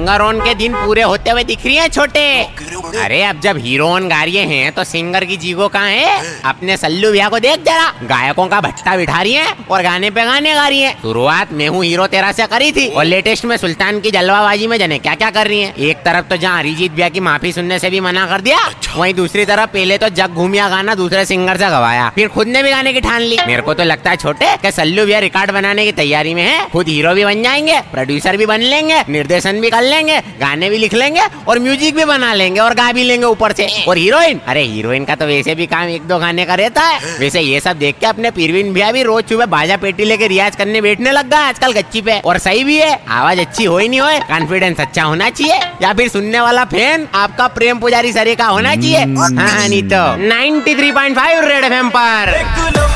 Singer on के दिन पूरे होते हुए दिख रही है छोटे। अरे अब जब हीरोइन गा रही हैं तो सिंगर की जीगो कहाँ है? अपने सल्लू भैया को देख जरा। गायकों का भट्टा बिठा रही है और गाने पे गाने गा रही है। शुरुआत मैं हूँ हीरो तेरा से करी थी और लेटेस्ट में सुल्तान की जलवाबाजी में जने क्या क्या कर रही है। एक तरफ़ तो जहाँ अरिजीत भैया की माफ़ी सुनने से भी मना कर दिया वही दूसरी तरफ़ पहले तो जग घूमिया गाना दूसरे सिंगर से गवाया। फिर खुद ने भी गाने की ठान ली। मेरे को तो लगता है छोटे कि सल्लू भैया रिकॉर्ड बनाने की तैयारी में है। खुद हीरो भी बन जाएँगे प्रोड्यूसर भी बन लेंगे निर्देशन भी कर लेंगे गाने भी लिख लेंगे और म्यूज़िक भी बना लेंगे और गा भी लेंगे ऊपर से। और हीरोइन अरे हीरोइन का तो वैसे भी काम एक दो गाने का रहता है। वैसे ये सब देख के अपने पीरवीन भैया भी रोज सुबह बाजा पेटी लेके रियाज करने बैठने लग गया आजकल गच्ची पे। और सही भी है आवाज़ अच्छी हो ही नहीं हो कॉन्फिडेंस अच्छा होना चाहिए। या फिर सुनने वाला फ़ैन आपका प्रेम पुजारी सरे का होना चाहिए। हाँ नहीं तो। 93.5 रेड एफएम पर। एक नंबर